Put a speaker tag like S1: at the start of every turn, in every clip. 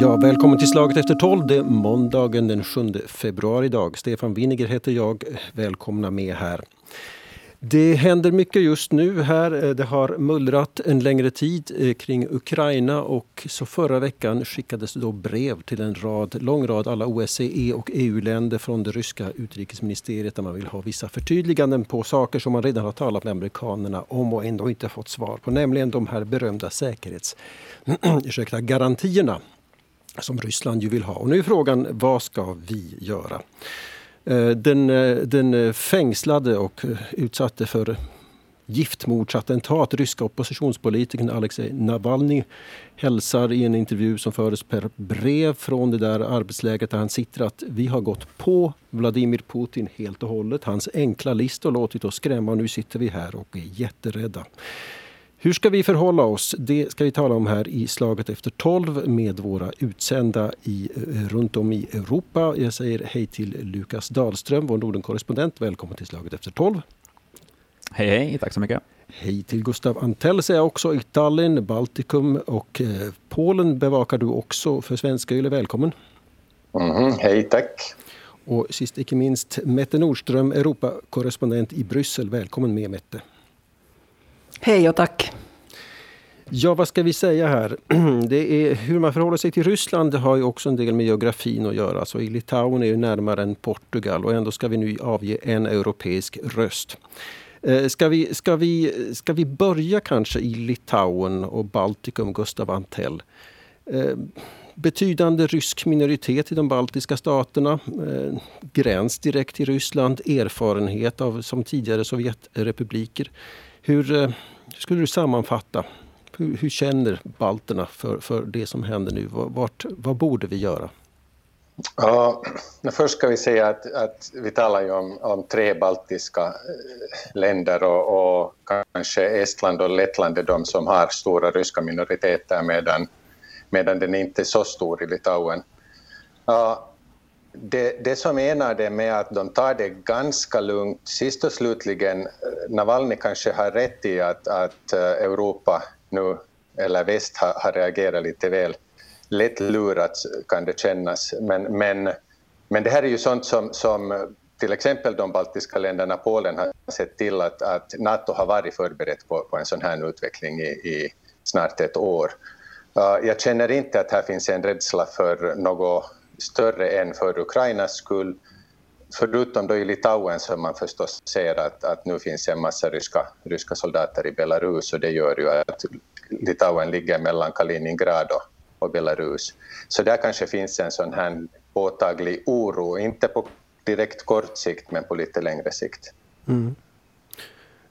S1: Ja, välkommen till Slaget efter tolv. Det är måndagen den 7 februari idag. Stefan Winiger heter jag. Välkomna med här. Det händer mycket just nu här. Eh, det har mullrat en längre tid eh, kring Ukraina och så förra veckan skickades då brev till en rad, lång rad alla OSCE och EU-länder från det ryska utrikesministeriet där man vill ha vissa förtydliganden på saker som man redan har talat med amerikanerna om och ändå inte fått svar på, nämligen de här berömda säkerhetsgarantierna som Ryssland ju vill ha. Och nu är frågan, vad ska vi göra? Eh, den, eh, den eh, fängslade och utsatte för giftmordsattentat ryska oppositionspolitikern Alexej Navalny hälsar i en intervju som fördes per brev från det där arbetslägret där han sitter att vi har gått på Vladimir Putin helt och hållet. Hans enkla list har låtit oss skrämma och nu sitter vi här och är jätterädda. Hur ska vi förhålla oss? Det ska vi tala om här i Slaget efter tolv med våra utsända i, eh, runt om i Europa. Jag säger hej till Lukas Dahlström, vår Nordenkorrespondent. Välkommen till Slaget efter tolv.
S2: Hej, hej. Tack så mycket.
S1: Hej till Gustav Antell säger jag också i Tallinn, Baltikum och eh, Polen bevakar du också för Svenska Yle. Välkommen.
S3: Mm, hej, tack.
S1: Och sist icke minst Mette Nordström, Europakorrespondent i Bryssel. Välkommen med Mette.
S4: Hej och tack.
S1: Ja, vad ska vi säga här? Det är, hur man förhåller sig till Ryssland har ju också en del med geografin att göra. Så i Litauen är ju närmare än Portugal och ändå ska vi nu avge en europeisk röst. Eh, ska vi, ska, vi, ska vi börja kanske i Litauen och Baltikum, Gustav Antell? Eh, betydande rysk minoritet i de baltiska staterna. Eh, gräns direkt till Ryssland, erfarenhet av som tidigare Sovjetrepubliker. Hur, eh, hur skulle du sammanfatta hur, hur, känner balterna för, för det som händer nu? Vart, vad borde vi göra?
S3: Ja, först ska vi säga att, att vi talar ju om, om tre baltiska eh, länder och, och, kanske Estland och Lettland är de som har stora ryska minoriteter medan, medan den inte är så stor i Litauen. Ja, det, det som enar det med att de tar det ganska lugnt, sist och slutligen, eh, Navalny kanske har rätt i att, att eh, Europa nu, eller väst har, har reagerat lite väl lätt lurat kan det kännas. Men, men, men det här är ju sånt som, som eh, till exempel de baltiska länderna, Polen, har sett till att, att Nato har varit förberett på, på en sån här utveckling i, i snart ett år. Uh, jag känner inte att här finns en rädsla för något större än för Ukrainas skull. Förutom då i Litauen som man förstås ser att, att nu finns en massa ryska, ryska soldater i Belarus och det gör ju att Litauen ligger mellan Kaliningrad och, och Belarus. Så där kanske finns en sån här påtaglig oro, inte på direkt kort sikt men på lite längre sikt. Mm.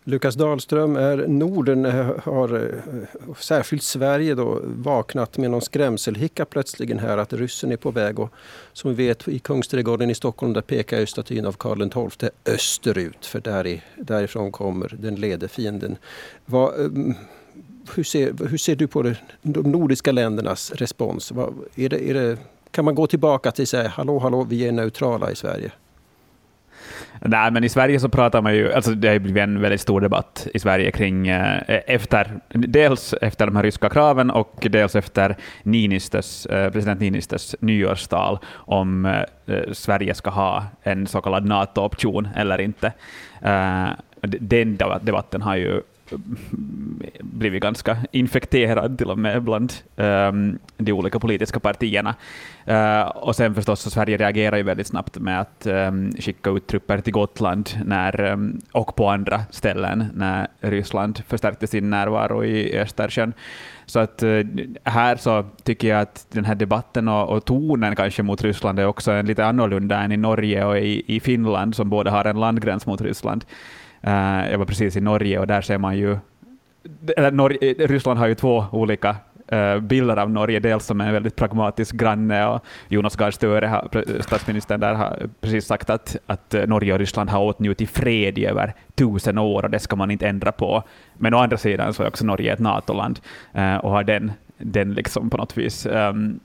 S1: Lukas Dahlström, är Norden eh, har eh, särskilt Sverige då vaknat med någon skrämselhicka plötsligen här att ryssen är på väg och som vi vet i Kungsträdgården i Stockholm där pekar ju statyn av Karl XII österut för där därifrån kommer den lede fienden. Vad, ehm, hur, ser, hur ser du på det, de nordiska ländernas respons? Vad, är det, är det, kan man gå tillbaka till att säga hallå hallå vi är neutrala i Sverige?
S2: Nej, men i Sverige så pratar man ju, alltså det har blivit en väldigt stor debatt i Sverige kring, eh, eh, efter, dels efter de här ryska kraven och dels efter Niinistös, eh, president Niinistös nyårstal om eh, eh, Sverige ska ha en så kallad NATO-option eller inte. Eh, den debatten har ju blivit ganska infekterad till och med bland um, de olika politiska partierna. Uh, och sen förstås så Sverige reagerar ju väldigt snabbt med att um, skicka ut trupper till Gotland när, um, och på andra ställen när Ryssland förstärkte sin närvaro i Östersjön. Så att uh, här så tycker jag att den här debatten och, och, tonen kanske mot Ryssland är också en lite annorlunda än i Norge och i, i Finland som båda har en landgräns mot Ryssland. Uh, jag var precis i Norge och där ser man ju... Eller Norge, eh, Ryssland har ju två olika uh, bilder av Norge, dels som en väldigt pragmatisk granne och Jonas Gahr Støre, statsministern där, har precis sagt att, att Norge och Ryssland har åtnjutit fred i över tusen år och det ska man inte ändra på. Men å andra sidan så är också Norge ett NATO-land uh, och har den, den liksom på något vis um,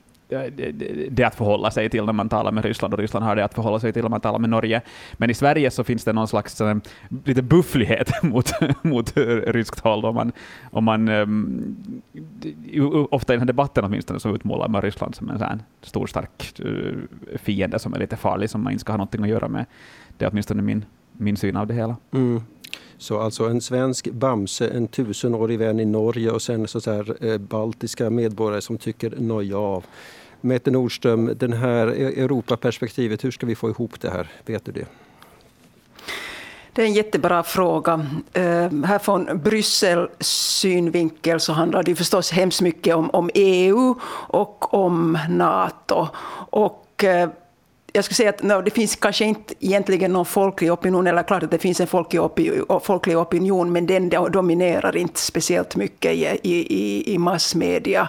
S2: det att förhålla sig till när man talar med Ryssland och Ryssland har det att förhålla sig till när man talar med Norge. Men i Sverige så finns det någon slags äh, lite bufflighet mot, mot ryskt håll. Om man, om man, ehm, ofta i den här debatten åtminstone så utmålar man Ryssland som en sån stor stark eh, fiende som är lite farlig som man inte ska ha någonting att göra med. Det är åtminstone min, min syn av det hela.
S1: Mm. Så alltså en svensk Bamse, en tusenårig vän i Norge och sen så här, eh, baltiska medborgare som tycker noja av. Mette Nordström, den här e- Europaperspektivet, hur ska vi få ihop det här? Vet du det?
S4: Det är en jättebra fråga. Uh, här från Bryssels synvinkel så handlar det förstås hemskt mycket om, om EU och om Nato. Och, uh, jag skulle säga att no, det finns kanske inte egentligen någon folklig opinion, eller klart att det finns en folklig, opi folklig opinion, men den dominerar inte speciellt mycket i, i, i massmedia.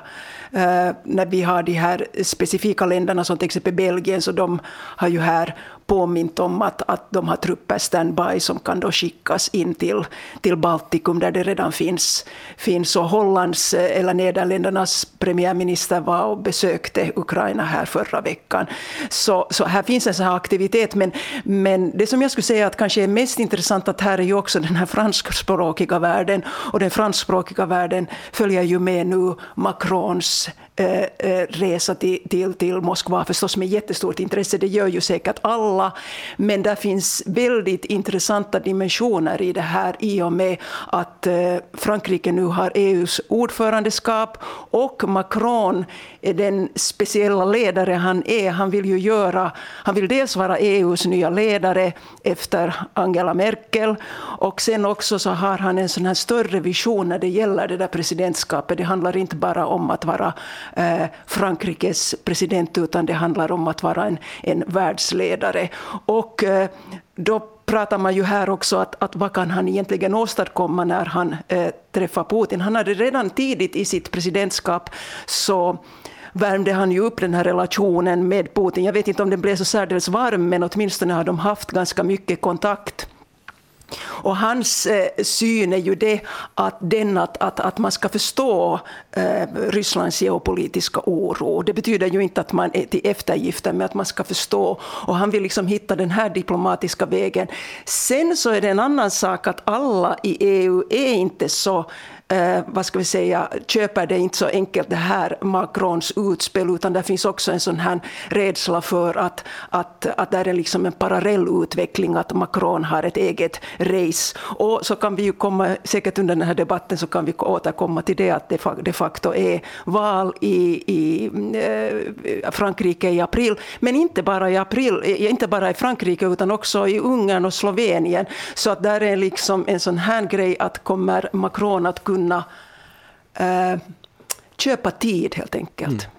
S4: Uh, när vi har de här specifika länderna som till exempel Belgien, så de har ju här påmint om att, att de har trupper standby som kan då skickas in till, till Baltikum där det redan finns. finns. Och Hollands eh, eller Nederländernas premiärminister var och besökte Ukraina här förra veckan. Så, så här finns en sån här aktivitet. Men, men det som jag skulle säga att kanske är mest intressant att här är ju också den här franskspråkiga världen. Och den franskspråkiga världen följer ju med nu Macrons Eh, eh, resa till, till, till Moskva förstås med jättestort intresse. Det gör ju säkert alla. Men det finns väldigt intressanta dimensioner i det här i och med att eh, Frankrike nu har EUs ordförandeskap och Macron är den speciella ledare han är. Han vill ju göra, han vill dels vara EUs nya ledare efter Angela Merkel och sen också så har han en sån här större vision när det gäller det där presidentskapet. Det handlar inte bara om att vara Eh, Frankrikes president utan det handlar om att vara en, en världsledare. Och eh, då pratar man ju här också att, att vad kan han egentligen åstadkomma när han eh, träffar Putin. Han hade redan tidigt i sitt presidentskap så värmde han ju upp den här relationen med Putin. Jag vet inte om den blev så särdeles varm, men åtminstone har de haft ganska mycket kontakt. Och hans eh, syn är ju det att, den att, att, att man ska förstå eh, Rysslands geopolitiska oro. Det betyder ju inte att man är till eftergifter, men att man ska förstå. Och han vill liksom hitta den här diplomatiska vägen. Sen så är det en annan sak att alla i EU är inte så eh, vad ska vi säga, köper det inte så enkelt det här Macrons utspel, utan det finns också en sån här rädsla för att, att, att det är liksom en parallell utveckling, att Macron har ett eget race. Och så kan vi ju komma, säkert under den här debatten så kan vi återkomma till det, att det de facto är val i, i eh, Frankrike i april, men inte bara i april, inte bara i Frankrike utan också i Ungern och Slovenien. Så att där är liksom en sån här grej att kommer Macron att kunna kunna eh, köpa tid helt enkelt. Mm.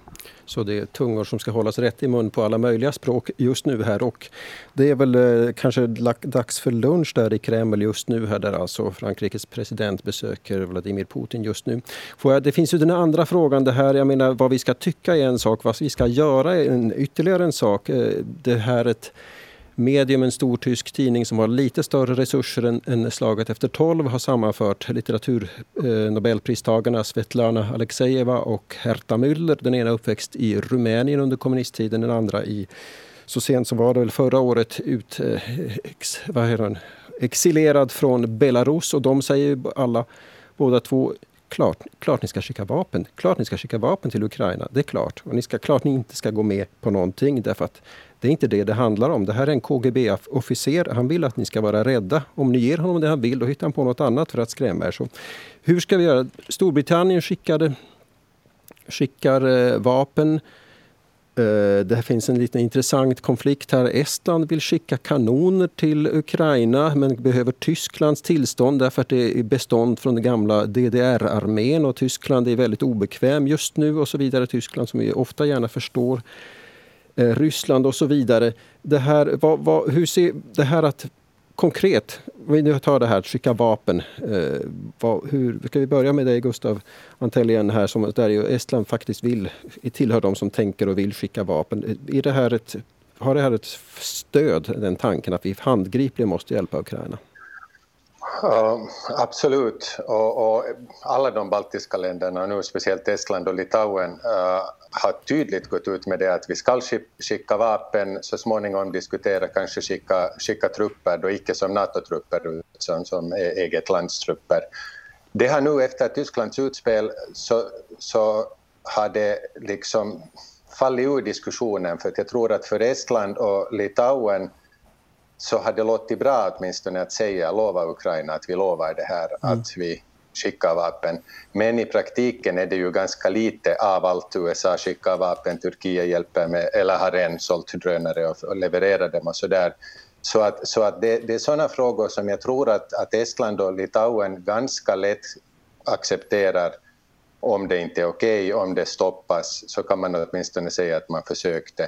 S1: Så det är tungor som ska hållas rätt i mun på alla möjliga språk just nu här. Och det är väl eh, kanske dags för lunch där i Kreml just nu här där alltså Frankrikes president besöker Vladimir Putin just nu. Får jag, det finns ju den andra frågan, det här, jag menar vad vi ska tycka är en sak, vad vi ska göra är en, ytterligare en sak. Eh, det här ett Medium, en stor tysk tidning som har lite större resurser än, än slaget efter 12 har sammanfört litteraturnobelpristagarna eh, Svetlana Alexejeva och Herta Müller. Den ena uppväxt i Rumänien under kommunisttiden, den andra i så sent som var det väl förra året ut, eh, ex, vad heter den, exilerad från Belarus och de säger alla båda två Klart, klart ni ska skicka vapen. Klart ni ska skicka vapen till Ukraina. Det är klart. Och ni ska, klart ni inte ska gå med på någonting därför att det är inte det det handlar om. Det här är en KGB-officer. Han vill att ni ska vara rädda. Om ni ger honom det han vill, då hittar han på något annat för att skrämma er. Så hur ska vi göra? Storbritannien skickade, skickar eh, vapen. Eh, det finns en liten intressant konflikt här. Estland vill skicka kanoner till Ukraina men behöver Tysklands tillstånd därför att det är bestånd från den gamla DDR-armén och Tyskland är väldigt obekväm just nu och så vidare. Tyskland som vi ofta gärna förstår Eh, Ryssland och så vidare. Det här, vad, vad, hur ser det här att konkret, vi nu tar det här att skicka vapen. Eh, vad, hur, ska vi börja med dig Gustav Antellien här som där ju Estland faktiskt vill, tillhör de som tänker och vill skicka vapen. Är det här ett, har det här ett stöd, den tanken att vi handgripligen måste hjälpa Ukraina?
S3: Uh, absolut. Och, och, alla de baltiska länderna, nu speciellt Estland och Litauen, uh, har tydligt gått ut med det att vi ska skicka vapen, så småningom diskutera kanske skicka, skicka trupper, då icke som NATO-trupper utan som e-, eget lands trupper. Det har nu efter Tysklands utspel så, så har det liksom fallit ur diskussionen, för att jag tror att för Estland och Litauen så har det låtit bra åtminstone att säga, lova Ukraina att vi lovar det här, mm. att vi skickar vapen. Men i praktiken är det ju ganska lite av allt USA skickar vapen. Turkiet hjälper med, eller har redan sålt drönare och, levererar dem och så där. Så att, så att det, det är sådana frågor som jag tror att, att Estland och Litauen ganska lätt accepterar om det inte är okej, okay, om det stoppas, så kan man åtminstone säga att man försökte.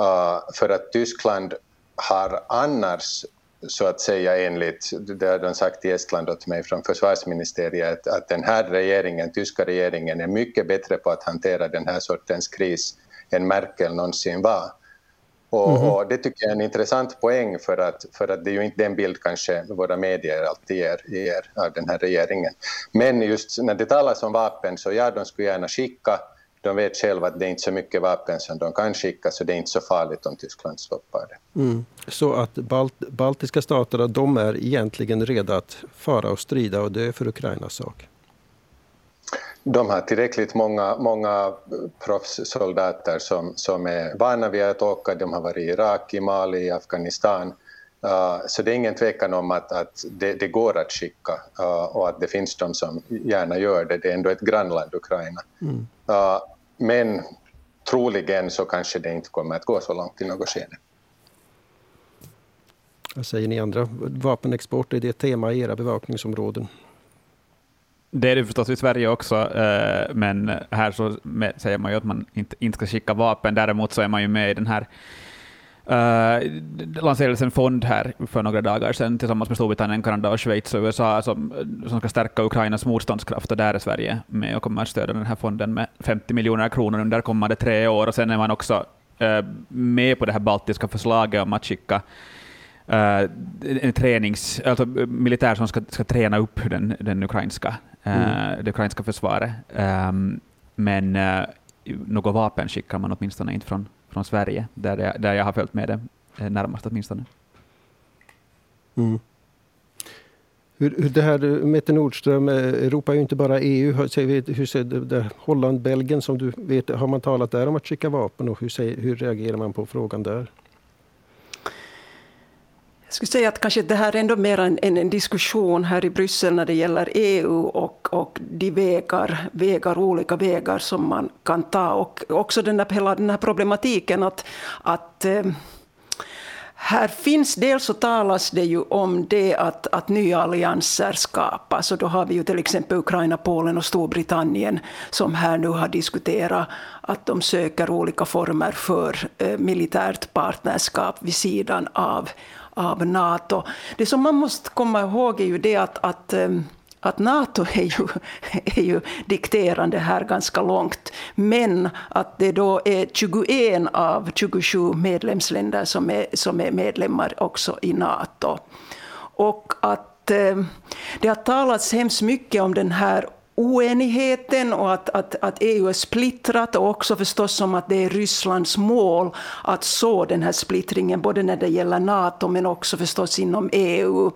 S3: Uh, för att Tyskland har annars så att säga enligt, det har de sagt i Estland åt mig från försvarsministeriet, att den här regeringen, tyska regeringen, är mycket bättre på att hantera den här sortens kris än Merkel någonsin var. Och, mm -hmm. och, det tycker jag är en intressant poäng för att, för att det är ju inte den bild kanske våra medier alltid ger, ger av den här regeringen. Men just när det talas om vapen så ja, de skulle gärna skicka de vet själva att det är inte så mycket vapen som de kan skicka så det är inte så farligt om Tyskland stoppar det.
S1: Mm. Så att balt, baltiska staterna de är egentligen redo att fara och strida och det är för Ukrainas sak?
S3: De har tillräckligt många, många proffssoldater som, som är vana vid att åka. De har varit i Irak, i Mali, i Afghanistan. Uh, så det är ingen tvekan om att, att det, det går att skicka uh, och att det finns de som gärna gör det. Det är ändå ett grannland, Ukraina. Mm. Uh, men troligen så kanske det inte kommer att gå så långt i något skede.
S1: Vad säger ni andra? Vapenexport, är det ett tema i era bevakningsområden?
S2: Det är det förstås i Sverige också, eh, men här så säger man ju att man inte, inte ska skicka vapen. Däremot så är man ju med i den här Uh, lanserades en fond här för några dagar sedan tillsammans med Storbritannien, Kanada, och Schweiz och USA som, som ska stärka Ukrainas motståndskraft och där är Sverige med och kommer att stödja den här fonden med 50 miljoner kronor under kommande tre år. Och sen är man också uh, med på det här baltiska förslaget om att skicka uh, en tränings, alltså militär som ska, ska träna upp den, den ukrainska, mm. det ukrainska försvaret. Um, men något vapen skickar man åtminstone inte från från Sverige, där jag, där jag har följt med det eh, närmast åtminstone.
S1: Mm. Hur, hur det här eh, Mette Nordström, eh, Europa är ju inte bara EU. Hur, hur ser det, det, Holland, Belgien som du vet, har man talat där om att skicka vapen och hur, hur reagerar man på frågan där?
S4: Jag skulle säga att kanske det här är ändå mer en, en, diskussion här i Bryssel när det gäller EU och, och de vägar, vägar, olika vägar som man kan ta. Och också den här, hela den här problematiken att, att eh, här finns dels så talas det ju om det att, att nya allianser skapas. Och då har vi ju till exempel Ukraina, Polen och Storbritannien som här nu har diskuterat att de söker olika former för eh, militärt partnerskap vid sidan av av Nato. Det som man måste komma ihåg är ju det att, att eh, att Nato är ju, är ju dikterande här ganska långt, men att det då är 21 av 27 medlemsländer som är, som är medlemmar också i Nato. Och att eh, det har talats hemskt mycket om den här oenigheten och att, att, att EU är splittrat och också förstås som att det är Rysslands mål att så den här splittringen både när det gäller Nato men också förstås inom EU.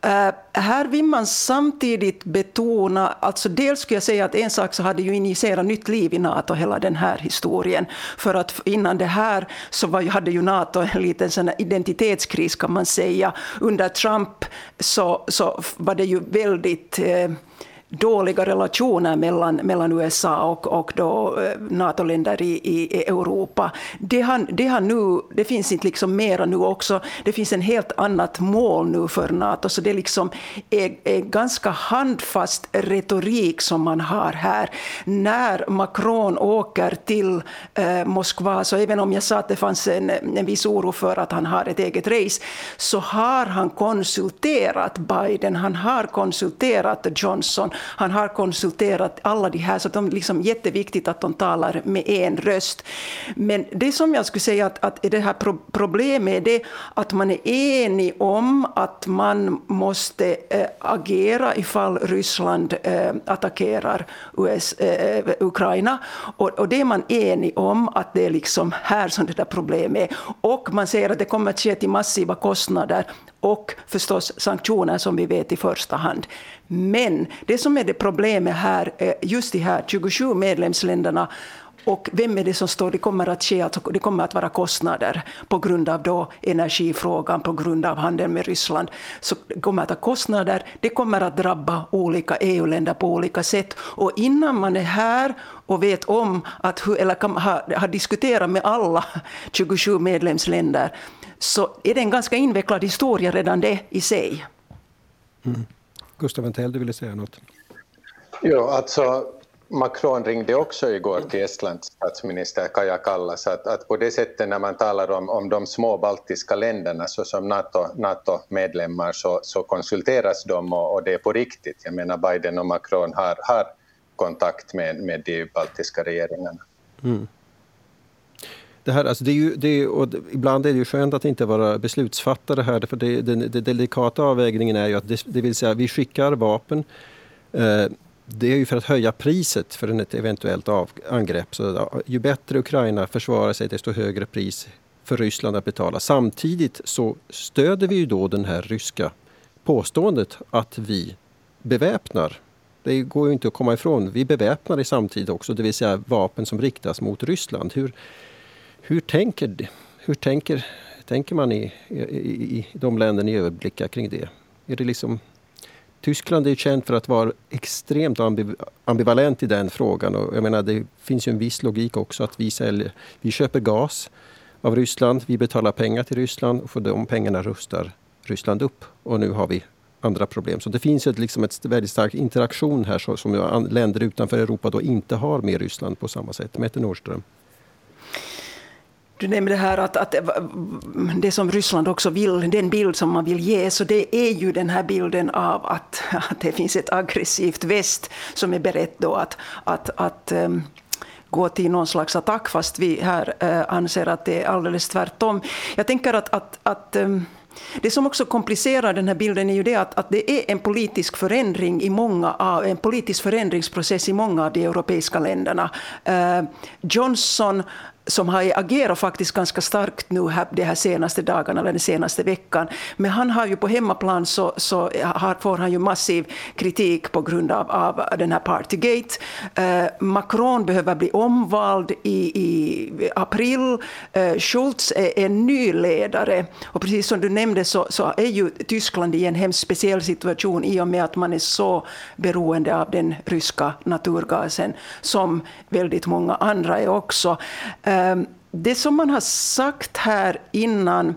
S4: Eh, här vill man samtidigt betona, alltså dels skulle jag säga att en sak så hade ju injicerat nytt liv i Nato, hela den här historien. För att innan det här så var, hade ju Nato en liten sån identitetskris kan man säga. Under Trump så, så var det ju väldigt eh, dåliga relationer mellan, mellan USA och, och då eh, NATO-länder i, i, Europa. Det, har, det, har nu, det finns inte liksom mera nu också. Det finns en helt annat mål nu för NATO, så det liksom är, är ganska handfast retorik som man har här. När Macron åker till eh, Moskva, så även om jag sa att det fanns en, en viss oro för att han har ett eget race, så har han konsulterat Biden, han har konsulterat Johnson han har konsulterat alla de här, så det är liksom jätteviktigt att de talar med en röst. Men det som jag skulle säga att, att det här problemet är det att man är enig om att man måste äh, agera ifall Ryssland äh, attackerar US, äh, eh, Ukraina. Och, och det är man enig om att det är liksom här som det där problemet är. Och man säger att det kommer att ske till massiva kostnader och förstås sanktioner som vi vet i första hand. Men det som är det problemet här, just de här 27 medlemsländerna och vem är det som står, det kommer att ske, alltså, det kommer att vara kostnader på grund av då energifrågan, på grund av handeln med Ryssland. Så det kommer att ha kostnader, det kommer att drabba olika EU-länder på olika sätt. Och innan man är här och vet om, att, eller kan, har, har diskuterat med alla 27 medlemsländer, så är det en ganska invecklad historia redan det i sig.
S1: Mm. Gustav Ventell, du ville säga något?
S3: Ja, alltså Macron ringde också igår till Estlands statsminister Kaja Kallas att, att på det sättet när man talar om, om de små baltiska länderna såsom NATO-medlemmar NATO så, så konsulteras de och, och, det är på riktigt. Jag menar Biden och Macron har, har kontakt med, med de baltiska regeringarna. Mm.
S1: Det här, alltså det är ju, det är, och ibland är det ju skönt att inte vara beslutsfattare här, för det, den, den delikata avvägningen är ju att det, det vill säga vi skickar vapen eh, det är ju för att höja priset för ett eventuellt av, angrepp. Så ju bättre Ukraina försvarar sig, desto högre pris för Ryssland att betala. Samtidigt så stöder vi ju då den här ryska påståendet att vi beväpnar. Det går ju inte att komma ifrån. Vi beväpnar i samtidigt också, det vill säga vapen som riktas mot Ryssland. Hur, hur, tänker, hur tänker, tänker man i, i, i de länder ni överblickar kring det? Är det liksom Tyskland är känt för att vara extremt ambivalent i den frågan. Och jag menar, det finns ju en viss logik också att vi, säljer, vi köper gas av Ryssland, vi betalar pengar till Ryssland och för de pengarna rustar Ryssland upp. Och nu har vi andra problem. Så det finns ett, liksom ett väldigt stark interaktion här som länder utanför Europa då inte har med Ryssland på samma sätt. Mette Nordström.
S4: Du nämnde här att, att det som Ryssland också vill, den bild som man vill ge, så det är ju den här bilden av att, att det finns ett aggressivt väst som är berett då att, att, att um, gå till någon slags attack, fast vi här uh, anser att det är alldeles tvärtom. Jag tänker att, att, att um, det som också komplicerar den här bilden är ju det att, att det är en politisk förändring i många av, en politisk förändringsprocess i många av de europeiska länderna. Uh, Johnson som har agerat faktiskt ganska starkt nu här, de här senaste dagarna, eller den senaste veckan. Men han har ju på hemmaplan så, så har, får han ju massiv kritik på grund av, av den här Partygate. Eh, Macron behöver bli omvald i, i april. Eh, Schultz är en ny ledare. Och precis som du nämnde så, så är ju Tyskland i en hemskt speciell situation i och med att man är så beroende av den ryska naturgasen, som väldigt många andra är också. Eh, Ehm, det som man har sagt här innan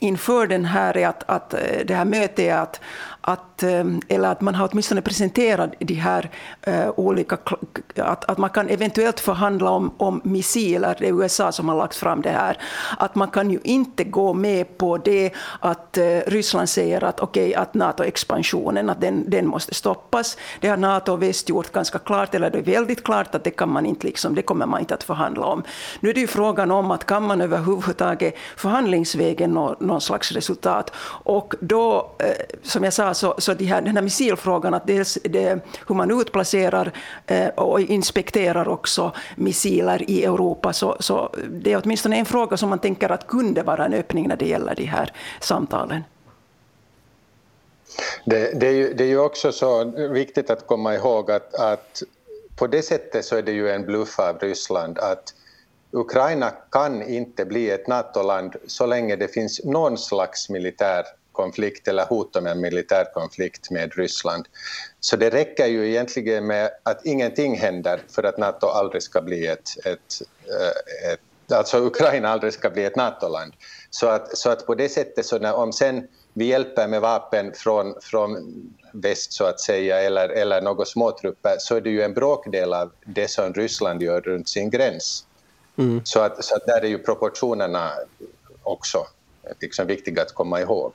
S4: inför den här är att, att eh, det här mötet är att, att, eh, eller att man har åtminstone presenterat de här uh, olika, att, att man kan eventuellt förhandla om, om missiler, det är USA som har lagt fram det här, att man kan ju inte gå med på det att uh, Ryssland säger att okej, okay, att NATO-expansionen, att den, den måste stoppas. Det har NATO och väst gjort ganska klart, eller det är väldigt klart att det kan man inte, liksom, det kommer man inte att förhandla om. Nu är det ju frågan om att kan man överhuvudtaget förhandlingsvägen nå någon slags resultat, och då, uh, som jag sa, så, så de här, den här missilfrågan, att dels det, hur man utplacerar eh, och inspekterar också missiler i Europa, så, så det är åtminstone en fråga som man tänker att kunde vara en öppning när det gäller de här samtalen.
S3: Det, det, är, ju, det är ju också så viktigt att komma ihåg att, att på det sättet så är det ju en bluff av Ryssland att Ukraina kan inte bli ett NATO-land så länge det finns någon slags militär konflikt eller hot om en militär konflikt med Ryssland. Så det räcker ju egentligen med att ingenting händer för att Nato aldrig ska bli ett, ett, eh, ett alltså Ukraina aldrig ska bli ett NATO-land. Så att, så att på det sättet, så när, om sen vi hjälper med vapen från, från väst så att säga, eller, eller några småtrupper, så är det ju en bråkdel av det som Ryssland gör runt sin gräns. Mm. Så, att, så att där är ju proportionerna också liksom viktiga att komma ihåg.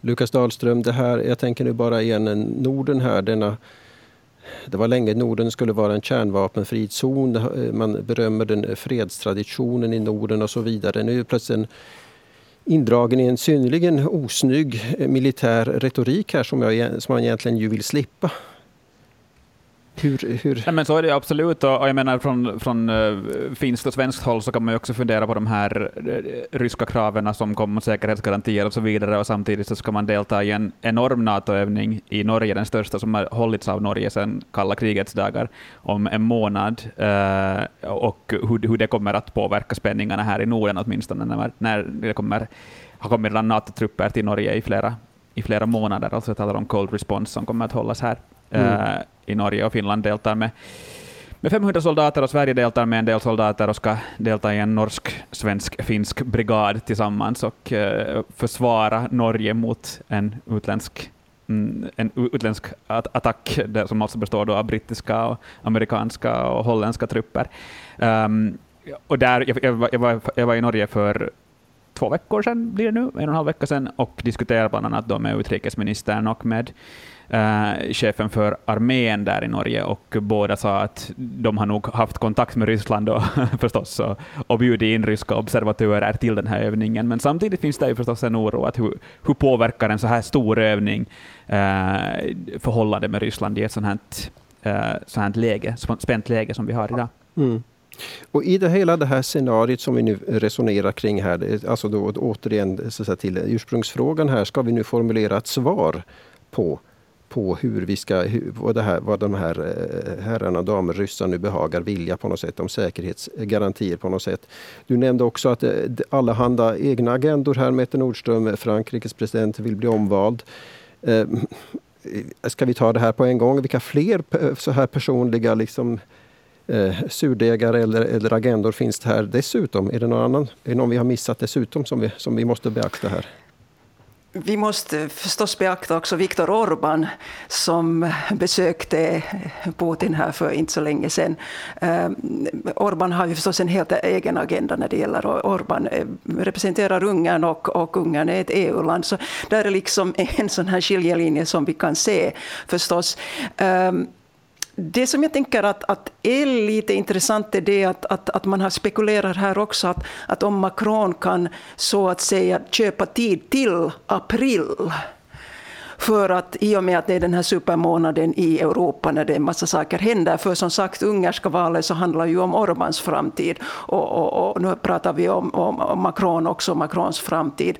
S1: Lukas Dahlström, det här, jag tänker nu bara igen Norden här, denna det var länge Norden skulle vara en kärnvapenfri zon. Eh, man berömmer den fredstraditionen i Norden och så vidare. Nu är plötsligt en indragen i en synnerligen osnygg eh, militär retorik här som, jag, som man egentligen ju vill slippa.
S2: Hur, hur... Nej, men så är det absolut. Och, jag menar från, från uh, finskt och svenskt håll så kan man ju också fundera på de här uh, ryska kraven som kommer, säkerhetsgarantier och så vidare. Och samtidigt så ska man delta i en enorm NATO-övning i Norge, den största som har hållits av Norge sedan kalla krigets dagar, om en månad. Uh, och hur, hur det kommer att påverka spänningarna här i Norden åtminstone, när, när det kommer, har kommit NATO-trupper till Norge i flera, i flera månader. Alltså jag talar om Cold Response som kommer att hållas här. Mm i Norge och Finland deltar med, med 500 soldater och Sverige deltar med en del soldater och ska delta i en norsk-svensk-finsk brigad tillsammans och uh, försvara Norge mot en utländsk mm, en utländsk attack som alltså består då av brittiska, och amerikanska och holländska trupper. Um, och där, jag, jag, var, jag, var, jag var i Norge för två veckor sedan, blir det nu, en och en halv vecka sedan, och diskuterade bland annat då med utrikesministern och med eh, chefen för armén där i Norge och båda sa att de har nog haft kontakt med Ryssland och, förstås och, och bjudit in ryska observatörer till den här övningen. Men samtidigt finns det ju förstås en oro att hur, hur påverkar en så här stor övning eh, förhållandet med Ryssland i ett sånt här, eh, sånt här läge, spänt läge som vi har idag.
S1: Mm. Och I det hela det här scenariot som vi nu resonerar kring här, alltså då återigen så till ursprungsfrågan här, ska vi nu formulera ett svar på på hur vi ska, vad, det här, vad de här eh, herrarna och damer, ryssar nu behagar vilja på något sätt, om säkerhetsgarantier på något sätt. Du nämnde också att eh, alla handa egna agendor här. Mette Nordström, eh, Frankrikes president, vill bli omvald. Eh, ska vi ta det här på en gång? Vilka fler så här personliga liksom, surdegar eller, eller agendor finns det här dessutom? Är det någon annan, är det någon vi har missat dessutom som vi, som vi måste beakta här?
S4: Vi måste förstås beakta också Viktor Orban som besökte Putin här för inte så länge sedan. Eh, Orban har ju förstås en helt egen agenda när det gäller Orban eh, representerar Ungern och, och Ungern är ett EU-land. Så där är liksom en sån här skiljelinje som vi kan se förstås. Eh, det som jag tänker att, att är lite intressant är det att, att, att man har spekulerar här också att, att om Macron kan så att säga köpa tid till april för att i och med att det är den här supermånaden i Europa när det är en massa saker händer, för som sagt ungerska valet så handlar ju om Orbans framtid och, och, och nu pratar vi om, om Macron också, Macrons framtid.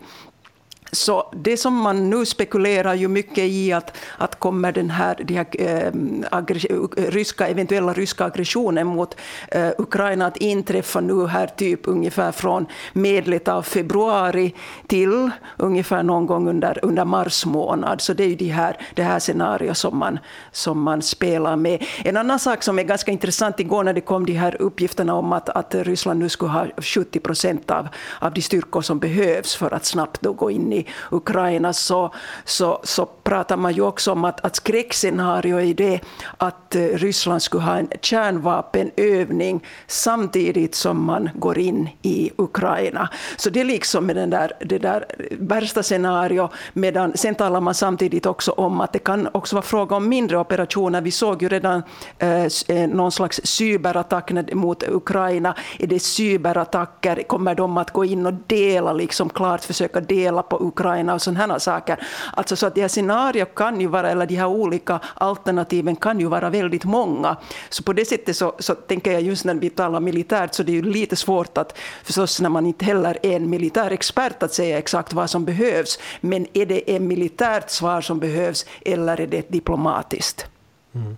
S4: Så det som man nu spekulerar ju mycket i att, att kommer den här, de här äh, ryska, eventuella ryska aggressionen mot äh, Ukraina att inträffa nu här typ ungefär från medlet av februari till ungefär någon gång under, under mars månad. Så det är ju de här, det här scenariot som man, som man spelar med. En annan sak som är ganska intressant igår när det kom de här uppgifterna om att, att Ryssland nu skulle ha 70 procent av, av de styrkor som behövs för att snabbt då gå in i Ukraina så, så, så pratar man ju också om att, att skräckscenario är det att eh, Ryssland skulle ha en kärnvapenövning samtidigt som man går in i Ukraina. Så det är liksom den där, det där värsta scenario, medan sen talar man samtidigt också om att det kan också vara fråga om mindre operationer. Vi såg ju redan eh, eh någon slags cyberattack mot Ukraina. Är det cyberattacker? Kommer de att gå in och dela, liksom klart försöka dela på Ukraina och sådana saker. Alltså så att de här scenarier kan ju vara, eller de här olika alternativen kan ju vara väldigt många. Så på det sättet så, så tänker jag just när vi talar militärt så det är ju lite svårt att förstås när man inte heller är en militär expert att säga exakt vad som behövs. Men är det ett militärt svar som behövs eller är det ett diplomatiskt? Mm.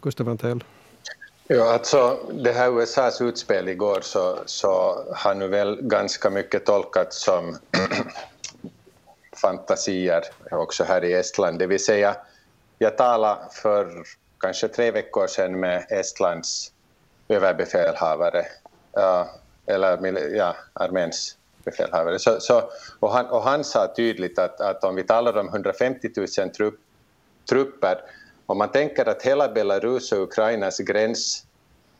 S1: Gustav Antell.
S3: Ja, alltså det här USAs utspel igår så, så har nu väl ganska mycket tolkats som fantasier också här i Estland. Det vill säga, jag talade för kanske tre veckor sedan med Estlands överbefälhavare, eh, eller ja, arméns befälhavare. Så, så, och, han, och han sa tydligt att, att om vi talar om 150 000 trupp, trupper, om man tänker att hela Belarus och Ukrainas gräns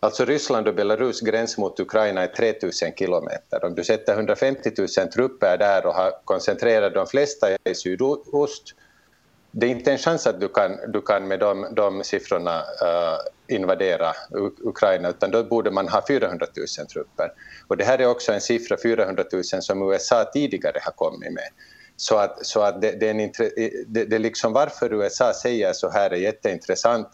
S3: Alltså Ryssland och Belarus gräns mot Ukraina är 3000 kilometer. Om du sätter 150 000 trupper där och har koncentrerat de flesta i sydost, det är inte en chans att du kan, du kan med de, de siffrorna uh, invadera Ukraina, utan då borde man ha 400 000 trupper. Och det här är också en siffra, 400 000, som USA tidigare har kommit med. Så att, så att det, det, är en, det, det liksom varför USA säger så här är jätteintressant,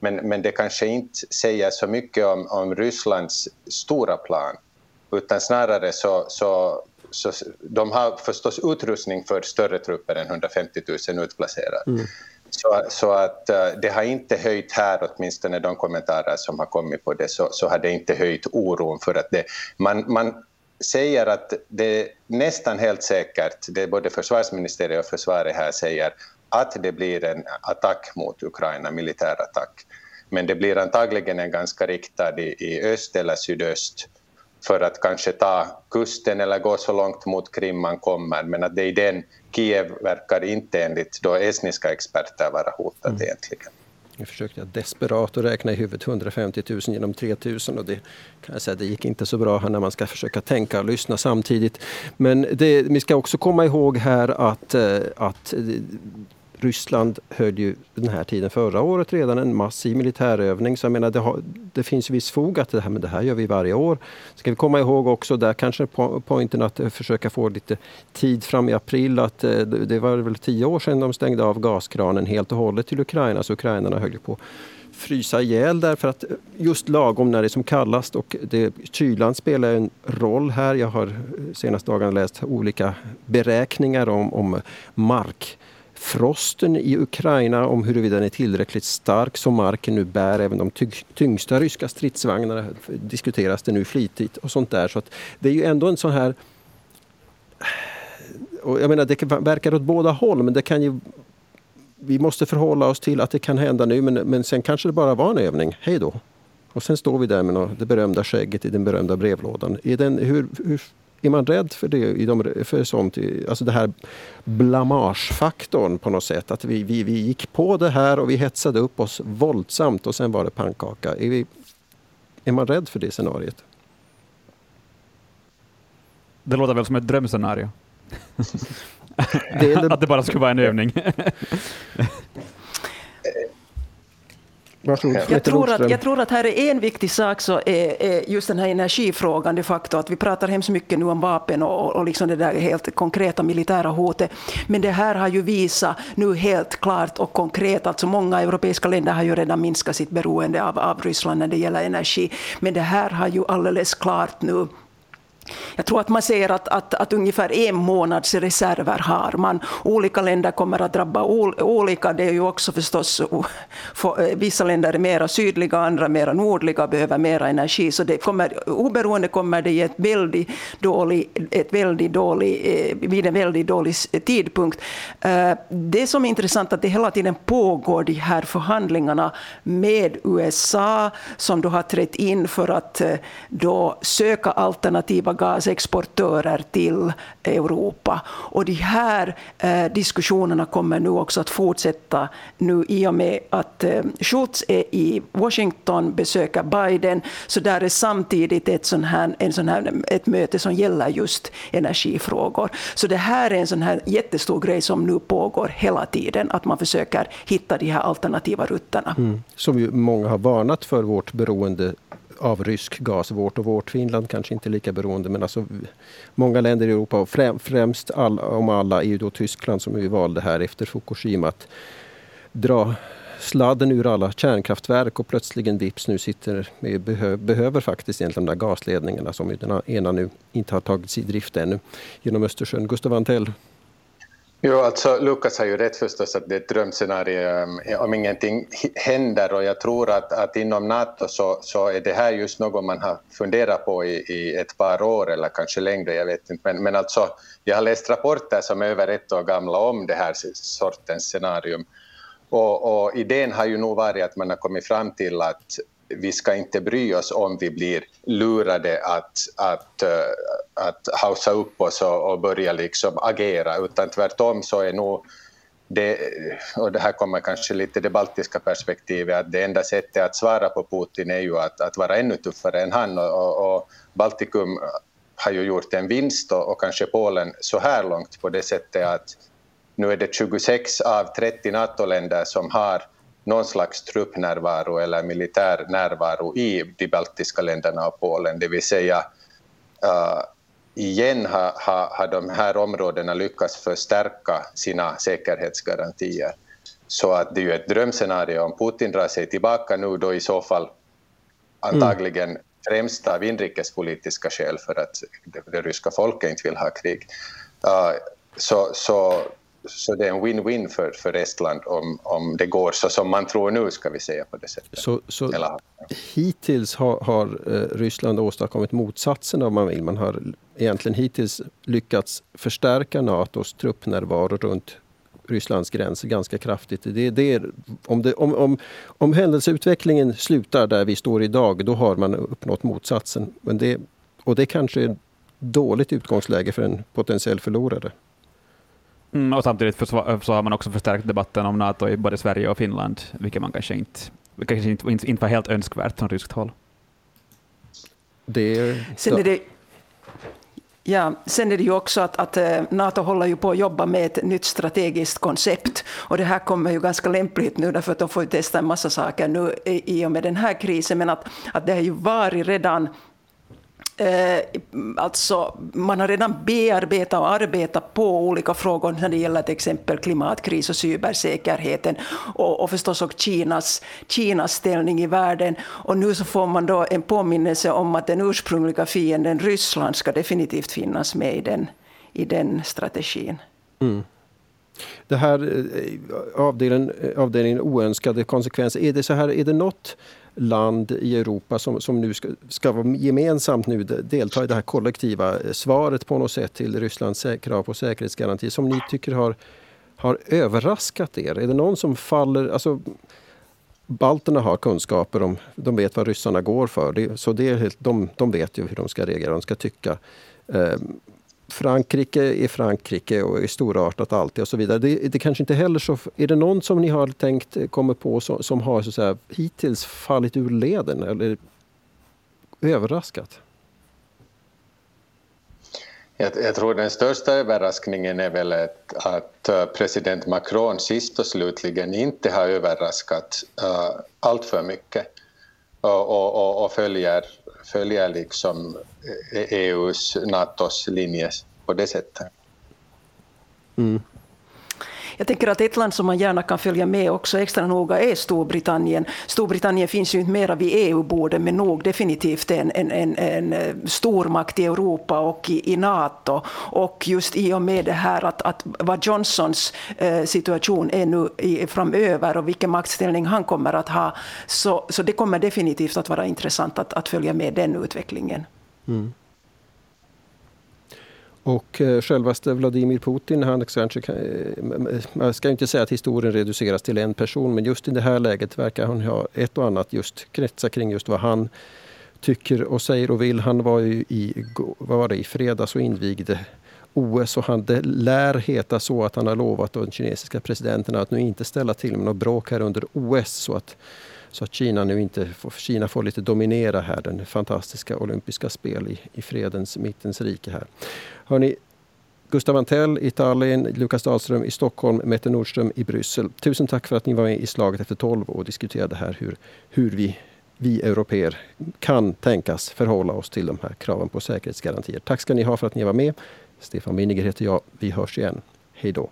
S3: men, men det kanske inte säger så mycket om, om Rysslands stora plan, utan snarare så, så, så de har förstås utrustning för större trupper än 150 000 utplacerade. Mm. Så, så, att uh, det har inte höjt här, åtminstone de kommentarer som har kommit på det, så, så har det inte höjt oron för att det, man, man säger att det är nästan helt säkert, det är både försvarsministeriet och försvaret här säger, att det blir en attack mot Ukraina, militär attack. Men det blir antagligen en ganska riktad i, i öst eller sydöst för att kanske ta kusten eller gå så långt mot Krim man kommer. Men att det i den Kiev verkar inte enligt då estniska experter vara hotat mm. egentligen.
S1: Jag försökte desperat att räkna i huvudet 150 000 genom 3 000 och det, kan jag säga, det gick inte så bra när man ska försöka tänka och lyssna samtidigt. Men det, vi ska också komma ihåg här att, eh, att Ryssland höll ju den här tiden förra året redan en massiv militärövning. Så jag menar, det, har, det finns viss fog att det här, men det här gör vi varje år. Ska vi komma ihåg också, där kanske poängen att eh, försöka få lite tid fram i april, att eh, det var väl tio år sedan de stängde av gaskranen helt och hållet till Ukraina, så ukrainarna höll på frysa ihjäl därför att eh, just lagom när det är som kallast och det, kylan spelar en roll här. Jag har senaste dagarna läst olika beräkningar om, om mark frosten i Ukraina, om huruvida den är tillräckligt stark som marken nu bär. Även de tyngsta ryska stridsvagnarna diskuteras det nu flitigt och sånt där. Så att det är ju ändå en sån här... Och jag menar, det verkar åt båda håll, men det kan ju... Vi måste förhålla oss till att det kan hända nu, men, men sen kanske det bara var en övning. Hej då! Och sen står vi där med det berömda skägget i den berömda brevlådan. Är den, hur, hur är man rädd för det? I de, för sånt, alltså det här blamagefaktorn på något sätt. Att vi, vi, vi gick på det här och vi hetsade upp oss våldsamt och sen var det pannkaka. Är, vi, är man rädd för det scenariet?
S2: Det låter väl som ett drömscenario. det det... Att det bara skulle vara en övning.
S4: Varsågod, jag, tror att, jag tror att här är en viktig sak, så är, är just den här energifrågan, de facto, att vi pratar hemskt mycket nu om vapen och, och liksom det där helt konkreta militära hotet. Men det här har ju visat nu helt klart och konkret, alltså många europeiska länder har ju redan minskat sitt beroende av, av Ryssland när det gäller energi. Men det här har ju alldeles klart nu jag tror att man ser att, att, att ungefär en månads reserver har man. Olika länder kommer att drabba olika. Det är ju också förstås, för, eh, vissa länder är mera sydliga, andra mera nordliga, behöver mera energi. Så det kommer, oberoende kommer det i ett väldigt dålig, ett väldigt dålig, eh, vid en väldigt dålig tidpunkt. Eh, det som är intressant är att det hela tiden pågår de här förhandlingarna med USA, som då har trätt in för att då söka alternativa exportörer till Europa. Och de här eh, diskussionerna kommer nu också att fortsätta nu i och med att eh, Schultz är i Washington, besöker Biden, så där är samtidigt ett, sån här, en sån här, ett möte som gäller just energifrågor. Så det här är en sån här jättestor grej som nu pågår hela tiden, att man försöker hitta de här alternativa rutterna. Mm.
S1: Som ju många har varnat för vårt beroende av rysk gas. Vårt och vårt Finland kanske inte är lika beroende men alltså många länder i Europa och främst all, om alla är ju då Tyskland som vi valde här efter Fukushima att dra sladden ur alla kärnkraftverk och plötsligen vips nu sitter med, behö, behöver faktiskt egentligen de där gasledningarna som den ena nu inte har tagits i drift ännu genom Östersjön. Gustav Antell,
S3: Jo, alltså Lukas har ju rätt förstås att det är ett drömscenario um, om ingenting händer och jag tror att, att inom NATO så, så är det här just något man har funderat på i, i ett par år eller kanske längre, jag vet inte. Men, men alltså, jag har läst rapporter som är över ett år gamla om det här sortens scenarium. Och, och idén har ju nog varit att man har kommit fram till att vi ska inte bry oss om vi blir lurade att, att, eh, att hausa upp oss och, och börja liksom agera, utan tvärtom så är nog det, och det här kommer kanske lite det baltiska perspektivet, att det enda sättet att svara på Putin är ju att, att vara ännu tuffare än han. Och, och Baltikum har ju gjort en vinst och, och, kanske Polen så här långt på det sättet att nu är det 26 av 30 NATO-länder som har någon slags truppnärvaro eller militär närvaro i de baltiska länderna och Polen, det vill säga uh, igen har, har, har de här områdena lyckats förstärka sina säkerhetsgarantier. Så att det är ju ett drömscenario om Putin drar sig tillbaka nu då i så fall antagligen mm. främst av inrikespolitiska skäl för att det, det ryska folket inte vill ha krig. Uh, så, så, så det är en win-win för, för Estland om, om det går så som man tror nu, ska vi säga på det sättet.
S1: Så, så Eller, hittills har, har eh, Ryssland åstadkommit motsatsen om man vill. Man har egentligen hittills lyckats förstärka Natos truppnärvaro runt Rysslands gränser ganska kraftigt. Det, det är, om, det, om, om, om händelseutvecklingen slutar där vi står idag, då har man uppnått motsatsen. Men det, och det kanske är ett dåligt utgångsläge för en potentiell förlorare.
S2: Mm, och samtidigt så har man också förstärkt debatten om Nato i både Sverige och Finland, vilket man kanske inte, kanske inte, inte var helt önskvärt från ryskt håll.
S4: Det, Sen är det Ja, sen är det ju också att, att eh, Nato håller ju på att jobba med ett nytt strategiskt koncept. Och det här kommer ju ganska lämpligt nu, därför att de får ju testa en massa saker nu i och med den här krisen. Men att, att det har ju varit redan Eh, alltså, man har redan bearbetat och arbetat på olika frågor när det gäller till exempel klimatkris och cybersäkerheten och, och förstås också Kinas, Kinas ställning i världen. Och nu så får man då en påminnelse om att den ursprungliga fienden Ryssland ska definitivt finnas med i den, i den strategin. Mm.
S1: Det här eh, avdelningen, eh, avdelningen oönskade konsekvenser, är det så här, är det något land i Europa som, som nu ska, ska gemensamt nu delta i det här kollektiva eh, svaret på något sätt till Rysslands krav på säkerhetsgaranti som ni tycker har, har överraskat er? Är det någon som faller... Alltså, balterna har kunskaper om, de vet vad ryssarna går för. Det, så det är helt, de, de vet ju hur de ska reagera, de ska tycka. Ehm, Frankrike är Frankrike och är storartat alltid och så vidare. Det, det kanske inte heller så... Är det någon som ni har tänkt eh, kommer på som, som har så att säga, hittills fallit ur leden eller överraskat?
S3: Jag, jag, tror den största överraskningen är väl att, att eh, president Macron sist och slutligen inte har överraskat uh, allt för mycket och, och, och, följer, följer liksom e- e EUs, Natos linje på det sättet.
S4: Mm. Jag tänker att ett land som man gärna kan följa med också extra noga är Storbritannien. Storbritannien finns ju inte mera vid EU-bordet, men nog definitivt en, en, en, en eh, stormakt i Europa och i, i, NATO. Och just i och med det här att, att vad Johnsons eh, situation är nu i, framöver och vilken maktställning han kommer att ha, så, så det kommer definitivt att vara intressant att, att följa med den utvecklingen. Mm.
S1: Och eh, självaste Vladimir Putin, han kanske, eh, man ska inte säga att historien reduceras till en person, men just i det här läget verkar han ha ett och annat just kretsa kring just vad han tycker och säger och vill. Han var ju i, vad var det, i fredags och invigde OS och han, det lär heta så att han har lovat den kinesiska presidenten att nu inte ställa till med något bråk här under OS så att så att Kina nu inte får, Kina får lite dominera här, den fantastiska olympiska spel i, i fredens, mittens rike här. Hörrni, Gustav Antell i Tallinn, Lukas Dahlström i Stockholm, Mette Nordström i Bryssel. Tusen tack för att ni var med i Slaget efter tolv och diskuterade här hur, hur vi, vi europeer kan tänkas förhålla oss till de här kraven på säkerhetsgarantier. Tack ska ni ha för att ni var med. Stefan Winiger heter jag. Vi hörs igen. Hej då.